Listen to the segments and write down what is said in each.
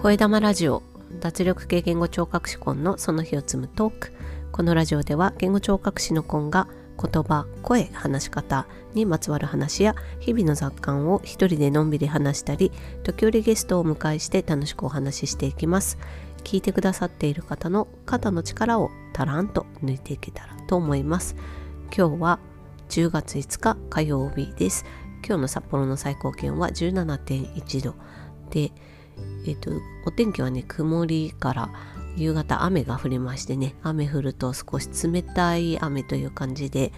声玉ラジオ脱力系言語聴覚士コンのその日を積むトーク。このラジオでは言語聴覚士のコンが言葉、声、話し方にまつわる話や日々の雑感を一人でのんびり話したり時折ゲストをお迎えして楽しくお話ししていきます。聞いてくださっている方の肩の力をたらんと抜いていけたらと思います。今日は10月5日火曜日です。今日の札幌の最高気温は17.1度。でえっ、ー、とお天気はね曇りから夕方雨が降りましてね雨降ると少し冷たい雨という感じで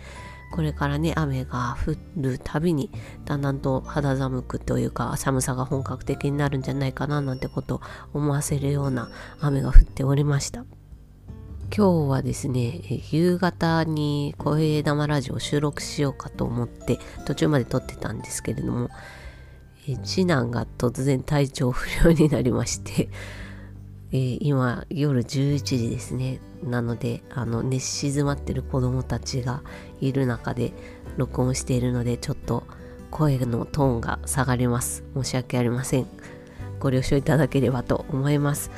これからね雨が降るたびにだんだんと肌寒くというか寒さが本格的になるんじゃないかななんてことを思わせるような雨が降っておりました。今日はですね夕方に声玉ラジオ収録しようかと思って途中まで撮ってたんですけれども次男が突然体調不良になりまして えー、今夜11時ですね。なのであの熱静まってる子供たちがいる中で録音しているのでちょっと声のトーンが下がります。申し訳ありません。ご了承いただければと思います。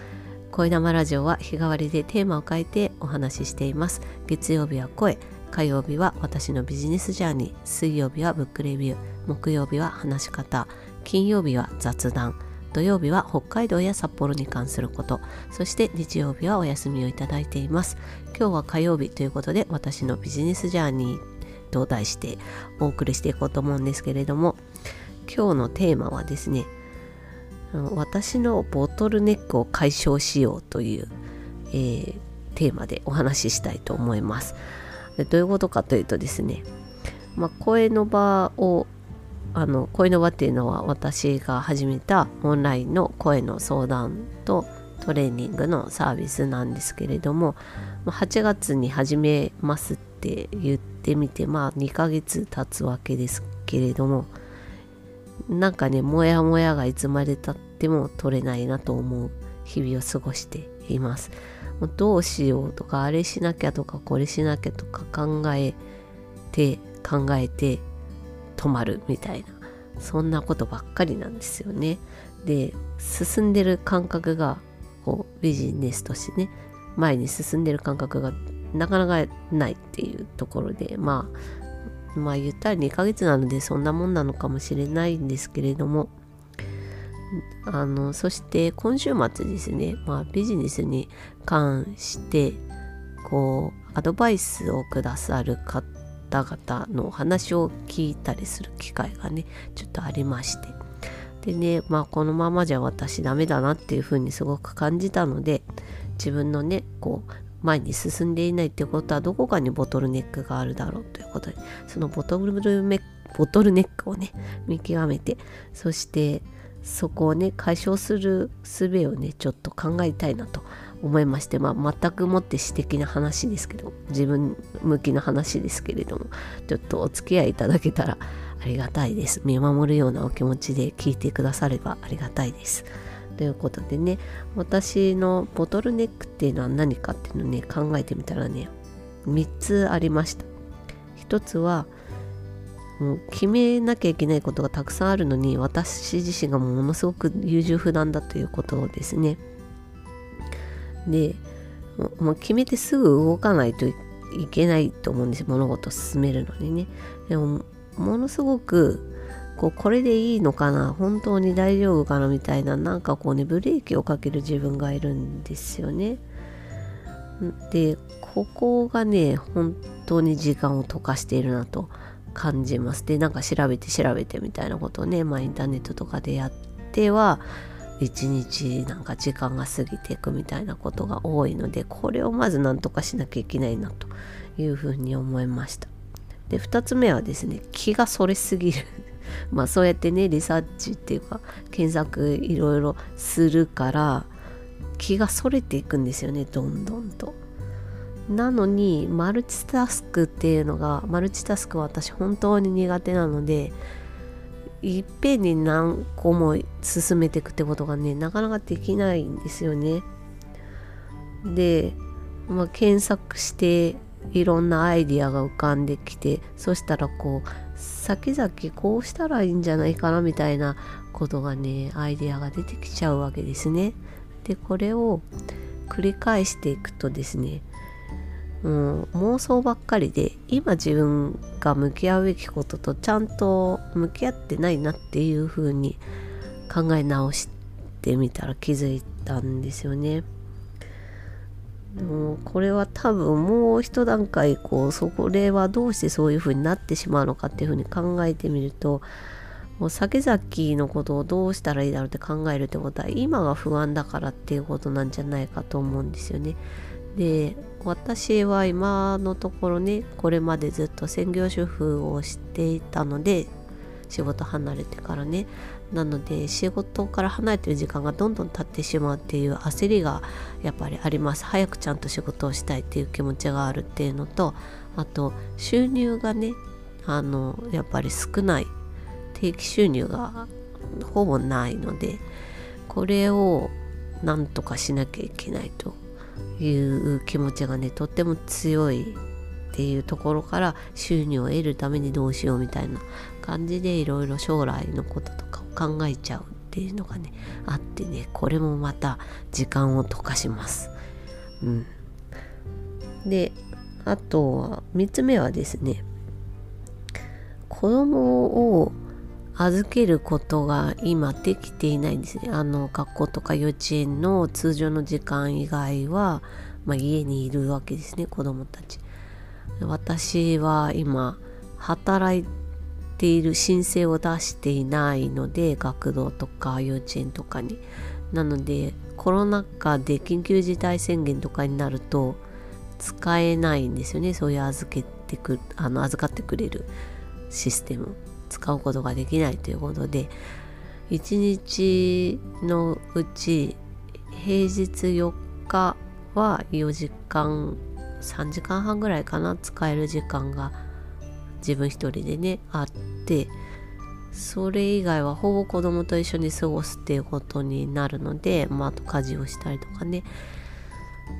声玉ラジオは日替わりでテーマを変えてお話ししています。月曜日は声。火曜日は私のビジネスジャーニー。水曜日はブックレビュー。木曜日は話し方。金曜日は雑談。土曜日は北海道や札幌に関すること。そして日曜日はお休みをいただいています。今日は火曜日ということで私のビジネスジャーニーと題してお送りしていこうと思うんですけれども今日のテーマはですね私のボトルネックを解消しようという、えー、テーマでお話ししたいと思います。どういうことかというとですね、まあ、声の場をあの声の輪っていうのは私が始めたオンラインの声の相談とトレーニングのサービスなんですけれども8月に始めますって言ってみてまあ2ヶ月経つわけですけれどもなんかねモヤモヤがいつまでたっても取れないなと思う日々を過ごしています。もうどうしようとかあれしなきゃとかこれしなきゃとか考えて考えて止まるみたいなそんなことばっかりなんですよね。で進んでる感覚がこうビジネスとしてね前に進んでる感覚がなかなかないっていうところでまあまあ言ったら2ヶ月なのでそんなもんなのかもしれないんですけれどもあのそして今週末ですね、まあ、ビジネスに関してこうアドバイスをくださる方方々のお話を聞いたりする機会がねちょっとありまして。でねまあこのままじゃ私ダメだなっていうふうにすごく感じたので自分のねこう前に進んでいないってことはどこかにボトルネックがあるだろうということでそのボトルメボトルネックをね見極めてそしてそこをね解消する術をねちょっと考えたいなと思いまして、まあ、全くもって私的な話ですけど自分向きの話ですけれどもちょっとお付き合いいただけたらありがたいです。見守るようなお気持ちで聞いてくださればありがたいです。ということでね私のボトルネックっていうのは何かっていうのをね考えてみたらね3つありました。1つはもう決めなきゃいけないことがたくさんあるのに私自身がものすごく優柔不断だということですね。でもう決めてすぐ動かないといけないと思うんです物事を進めるのにね。でもものすごくこうこれでいいのかな？本当に大丈夫かな？みたいななんかこうねブレーキをかける自分がいるんですよね。でここがね本当に時間を溶かしているなと感じます。でなんか調べて調べてみたいなことをねまあインターネットとかでやっては一日なんか時間が過ぎていくみたいなことが多いのでこれをまず何とかしなきゃいけないなというふうに思いました。で2つ目はですね気がそれすぎる。まあそうやってねリサーチっていうか検索いろいろするから気がそれていくんですよねどんどんと。なのにマルチタスクっていうのがマルチタスクは私本当に苦手なのでいっぺんに何個も進めていくってことがねなかなかできないんですよね。で、まあ、検索していろんなアイディアが浮かんできてそしたらこう先々こうしたらいいんじゃないかなみたいなことがねアイディアが出てきちゃうわけですね。でこれを繰り返していくとですねうん、妄想ばっかりで今自分が向き合うべきこととちゃんと向き合ってないなっていう風に考え直してみたら気づいたんですよね。もうこれは多分もう一段階こうそこれはどうしてそういう風になってしまうのかっていう風に考えてみるともう先々のことをどうしたらいいだろうって考えるってことは今が不安だからっていうことなんじゃないかと思うんですよね。で私は今のところねこれまでずっと専業主婦をしていたので仕事離れてからね。なので仕事から離れてる時間がどんどん経ってしまうっていう焦りがやっぱりあります。早くちゃんと仕事をしたいっていう気持ちがあるっていうのとあと収入がねあのやっぱり少ない。定期収入がほぼないのでこれをなんとかしなきゃいけないと。いう気持ちがねとっても強いっていうところから収入を得るためにどうしようみたいな感じでいろいろ将来のこととかを考えちゃうっていうのがねあってねこれもまた時間を溶かします。うん、であとは3つ目はですね子供を預けることが今できていないんですね。あの学校とか幼稚園の通常の時間以外は、まあ、家にいるわけですね子供たち。私は今働いている申請を出していないので学童とか幼稚園とかに。なのでコロナ禍で緊急事態宣言とかになると使えないんですよねそういう預けてくあの預かってくれるシステム。使うことができないということで1日のうち平日4日は4時間3時間半ぐらいかな使える時間が自分一人でねあってそれ以外はほぼ子供と一緒に過ごすっていうことになるので、まあ、あと家事をしたりとかね。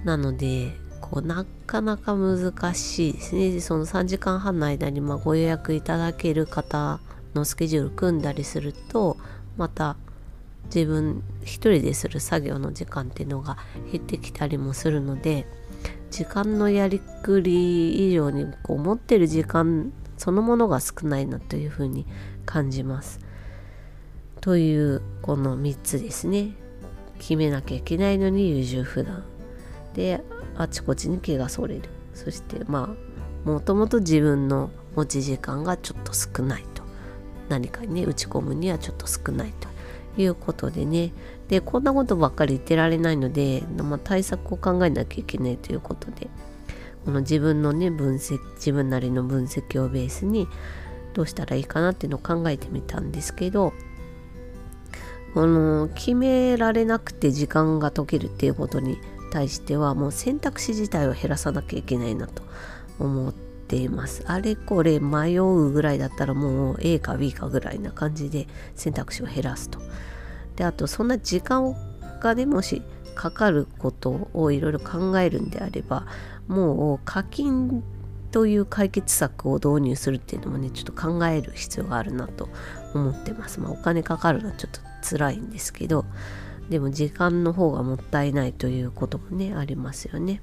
なのでこうなかなか難しいですねその3時間半の間にまご予約いただける方のスケジュール組んだりするとまた自分一人でする作業の時間っていうのが減ってきたりもするので時間のやりくり以上にこう持ってる時間そのものが少ないなというふうに感じます。というこの3つですね。決めなきゃいけないのに優柔不断。であちこちに気がそれる。そしてまあもともと自分の持ち時間がちょっと少ないと。何かにね打ち込むにはちょっと少ないと。いうことでね。でこんなことばっかり言ってられないので、まあ、対策を考えなきゃいけないということで。この自分のね分析自分なりの分析をベースにどうしたらいいかなっていうのを考えてみたんですけどこの決められなくて時間が解けるっていうことに対してはもう選択肢自体を減らさなきゃいけないなと思っています。あれこれ迷うぐらいだったらもう A か B かぐらいな感じで選択肢を減らすと。であとそんな時間がねもしかかることをいろいろ考えるんであればもう課金という解決策を導入するっていうのもねちょっと考える必要があるなと思ってます。まあお金かかるのはちょっと辛いんですけどでも時間の方がもったいないということもねありますよね。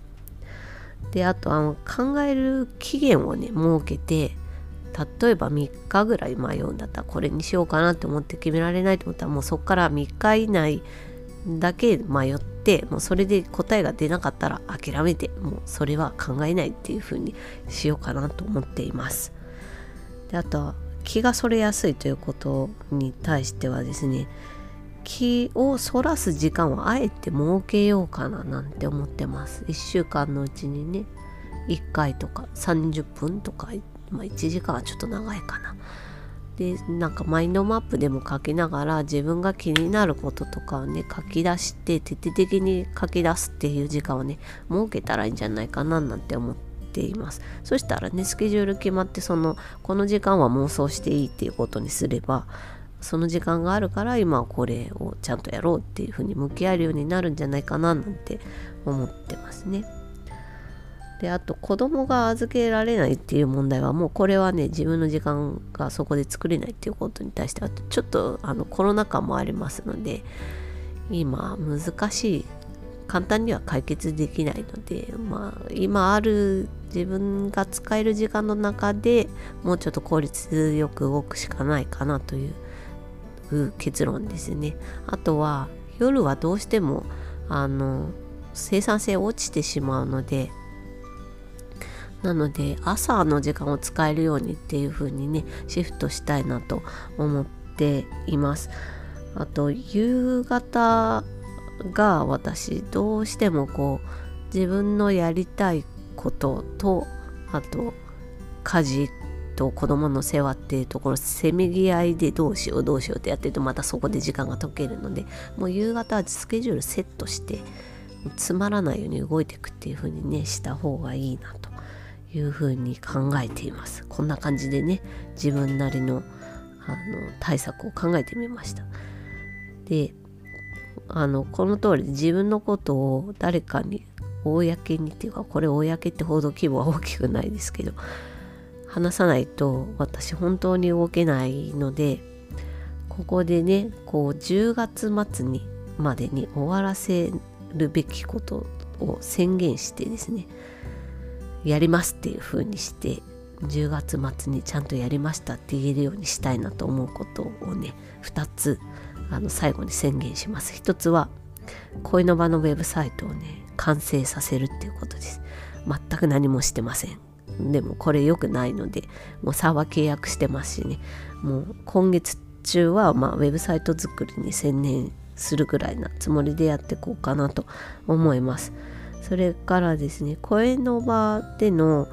であとあの考える期限をね設けて例えば3日ぐらい迷うんだったらこれにしようかなって思って決められないと思ったらもうそこから3日以内だけ迷ってもうそれで答えが出なかったら諦めてもうそれは考えないっていう風にしようかなと思っています。であと気がそれやすいということに対してはですね気をそらす時間をあえて設けようかななんて思ってます。1週間のうちにね1回とか30分とか、まあ、1時間はちょっと長いかな。でなんかマインドマップでも書きながら自分が気になることとかをね書き出して徹底的に書き出すっていう時間をね設けたらいいんじゃないかななんて思っています。そしたらねスケジュール決まってそのこの時間は妄想していいっていうことにすればその時間があるから今はこれをちゃんとやろうっていうふうに向き合えるようになるんじゃないかななんて思ってますね。であと子供が預けられないっていう問題はもうこれはね自分の時間がそこで作れないっていうことに対してはちょっとあのコロナ禍もありますので今難しい簡単には解決できないのでまあ今ある自分が使える時間の中でもうちょっと効率よく動くしかないかなというう結論ですね。あとは夜はどうしてもあの生産性落ちてしまうのでなので朝の時間を使えるようにっていう風にねシフトしたいなと思っています。あと夕方が私どうしてもこう自分のやりたいこととあと家事と子供の世話っていうところせめぎ合いでどうしようどうしようってやってるとまたそこで時間が解けるのでもう夕方はスケジュールセットしてつまらないように動いていくっていう風にねした方がいいなという風に考えています。こんな感じでね自分なりのあの対策を考えてみました。であのこの通り自分のことを誰かに公にっていうかこれ公って報道規模は大きくないですけど話さないと私本当に動けないのでここでねこう10月末にまでに終わらせるべきことを宣言してですねやりますっていう風にして10月末にちゃんとやりましたって言えるようにしたいなと思うことをね2つあの最後に宣言します。1つは恋の場のウェブサイトをね完成させるっていうことです。全く何もしてません。でもこれ良くないのでもう差は契約してますしね。もう今月中はまあウェブサイト作りに専念するぐらいなつもりでやっていこうかなと思います。それからですね声の場での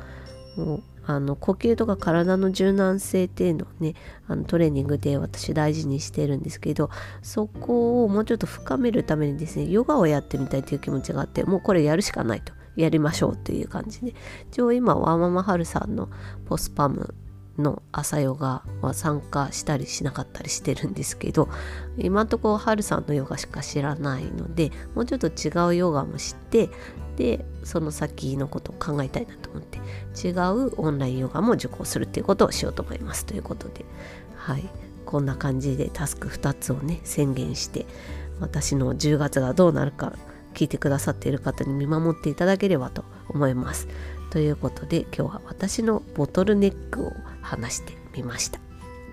あの呼吸とか体の柔軟性っていうのをねあのトレーニングで私大事にしてるんですけどそこをもうちょっと深めるためにですねヨガをやってみたいという気持ちがあってもうこれやるしかないと。やりましょうっていう感じで。一応今ワーママハルさんのポスパムの朝ヨガは参加したりしなかったりしてるんですけど今んところハルさんのヨガしか知らないのでもうちょっと違うヨガも知ってでその先のことを考えたいなと思って違うオンラインヨガも受講するっていうことをしようと思いますということで。はい。こんな感じでタスク2つをね宣言して私の10月がどうなるか聞いてくださっている方に見守っていただければと思います。ということで今日は私のボトルネックを話してみました。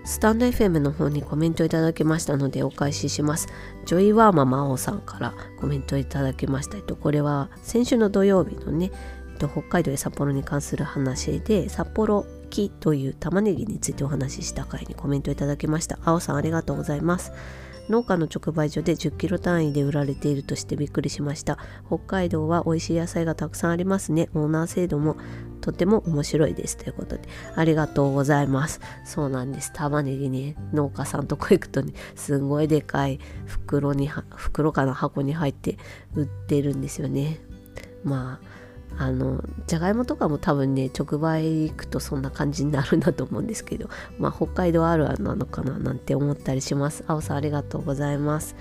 スタンド FM の方にコメントいただきましたのでお返しします。ジョイワーママオさんからコメントいただきました。これは先週の土曜日のね、北海道や札幌に関する話で札幌木という玉ねぎについてお話しした回にコメントいただきました。青さんありがとうございます。農家の直売所で10キロ単位で売られているとしてびっくりしました。北海道は美味しい野菜がたくさんありますね。オーナー制度もとても面白いです。ということでありがとうございます。そうなんです。玉ねぎね農家さんとこ行くとねすんごいでかい袋に袋かな箱に入って売ってるんですよね。まああのじゃがいもとかも多分ね直売行くとそんな感じになるんだと思うんですけど まあ北海道あるあるなのかななんて思ったりします。青さんありがとうございます。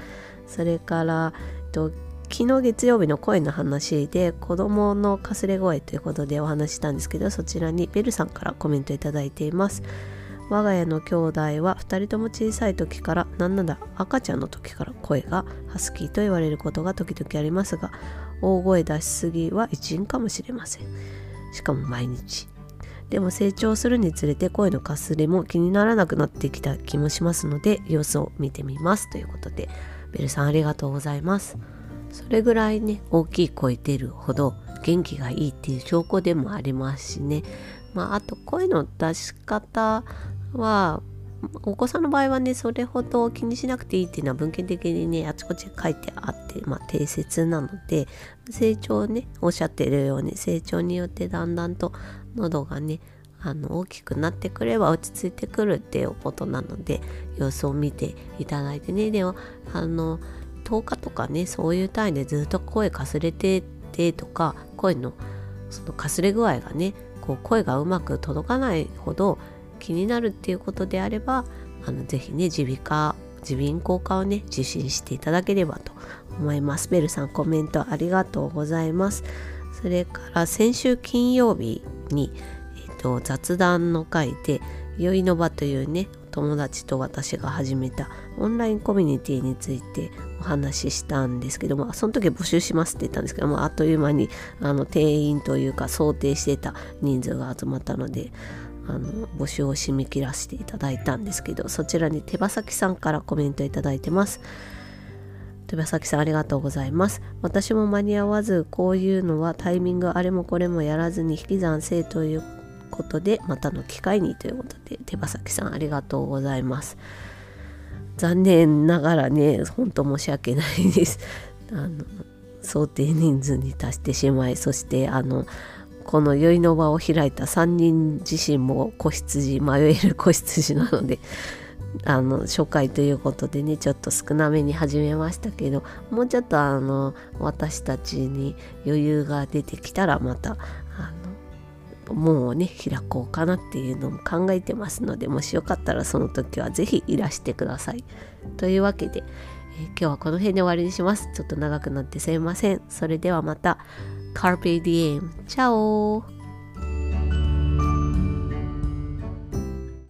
それからえっと昨日月曜日の声の話で子供のかすれ声ということでお話したんですけどそちらにベルさんからコメントいただいています。我が家の兄弟は2人とも小さい時からなんなんだ赤ちゃんの時から声がハスキーと言われることが時々ありますが大声出しすぎは一因かもしれません。しかも毎日。でも成長するにつれて声のかすれも気にならなくなってきた気もしますので様子を見てみますということで。ベルさんありがとうございます。それぐらいね大きい声出るほど元気がいいっていう証拠でもありますしね。まああと声の出し方はお子さんの場合はねそれほど気にしなくていいっていうのは文献的にねあちこち書いてあってまあ定説なので成長ねおっしゃってるように成長によってだんだんと喉がねあの大きくなってくれば落ち着いてくるっていうことなので様子を見ていただいてね。でもあの10日とかねそういう単位でずっと声かすれててとか声のそのかすれ具合がねこう声がうまく届かないほど気になるっていうことであればあのぜひね耳鼻科耳鼻咽喉科をね受診していただければと思います。ベルさんコメントありがとうございます。それから先週金曜日に、えーと、雑談の会でよいの場というね友達と私が始めたオンラインコミュニティについてお話ししたんですけどもその時募集しますって言ったんですけどもあっという間にあの定員というか想定してた人数が集まったのであの募集を締め切らせていただいたんですけどそちらに手羽先さんからコメントいただいてます。手羽先さんありがとうございます。私も間に合わずこういうのはタイミングあれもこれもやらずに引き算せということでまたの機会にということで手羽先さんありがとうございます。残念ながらね本当申し訳ないです。あの想定人数に達してしまいそしてあのこの宵の場を開いた3人自身も子羊迷える子羊なので あの初回ということでねちょっと少なめに始めましたけどもうちょっとあの私たちに余裕が出てきたらまたあの門をね開こうかなっていうのも考えてますのでもしよかったらその時は是非いらしてください。というわけで、え、今日はこの辺で終わりにします。ちょっと長くなってすいません。それではまた。Carpe Diem. Ciao!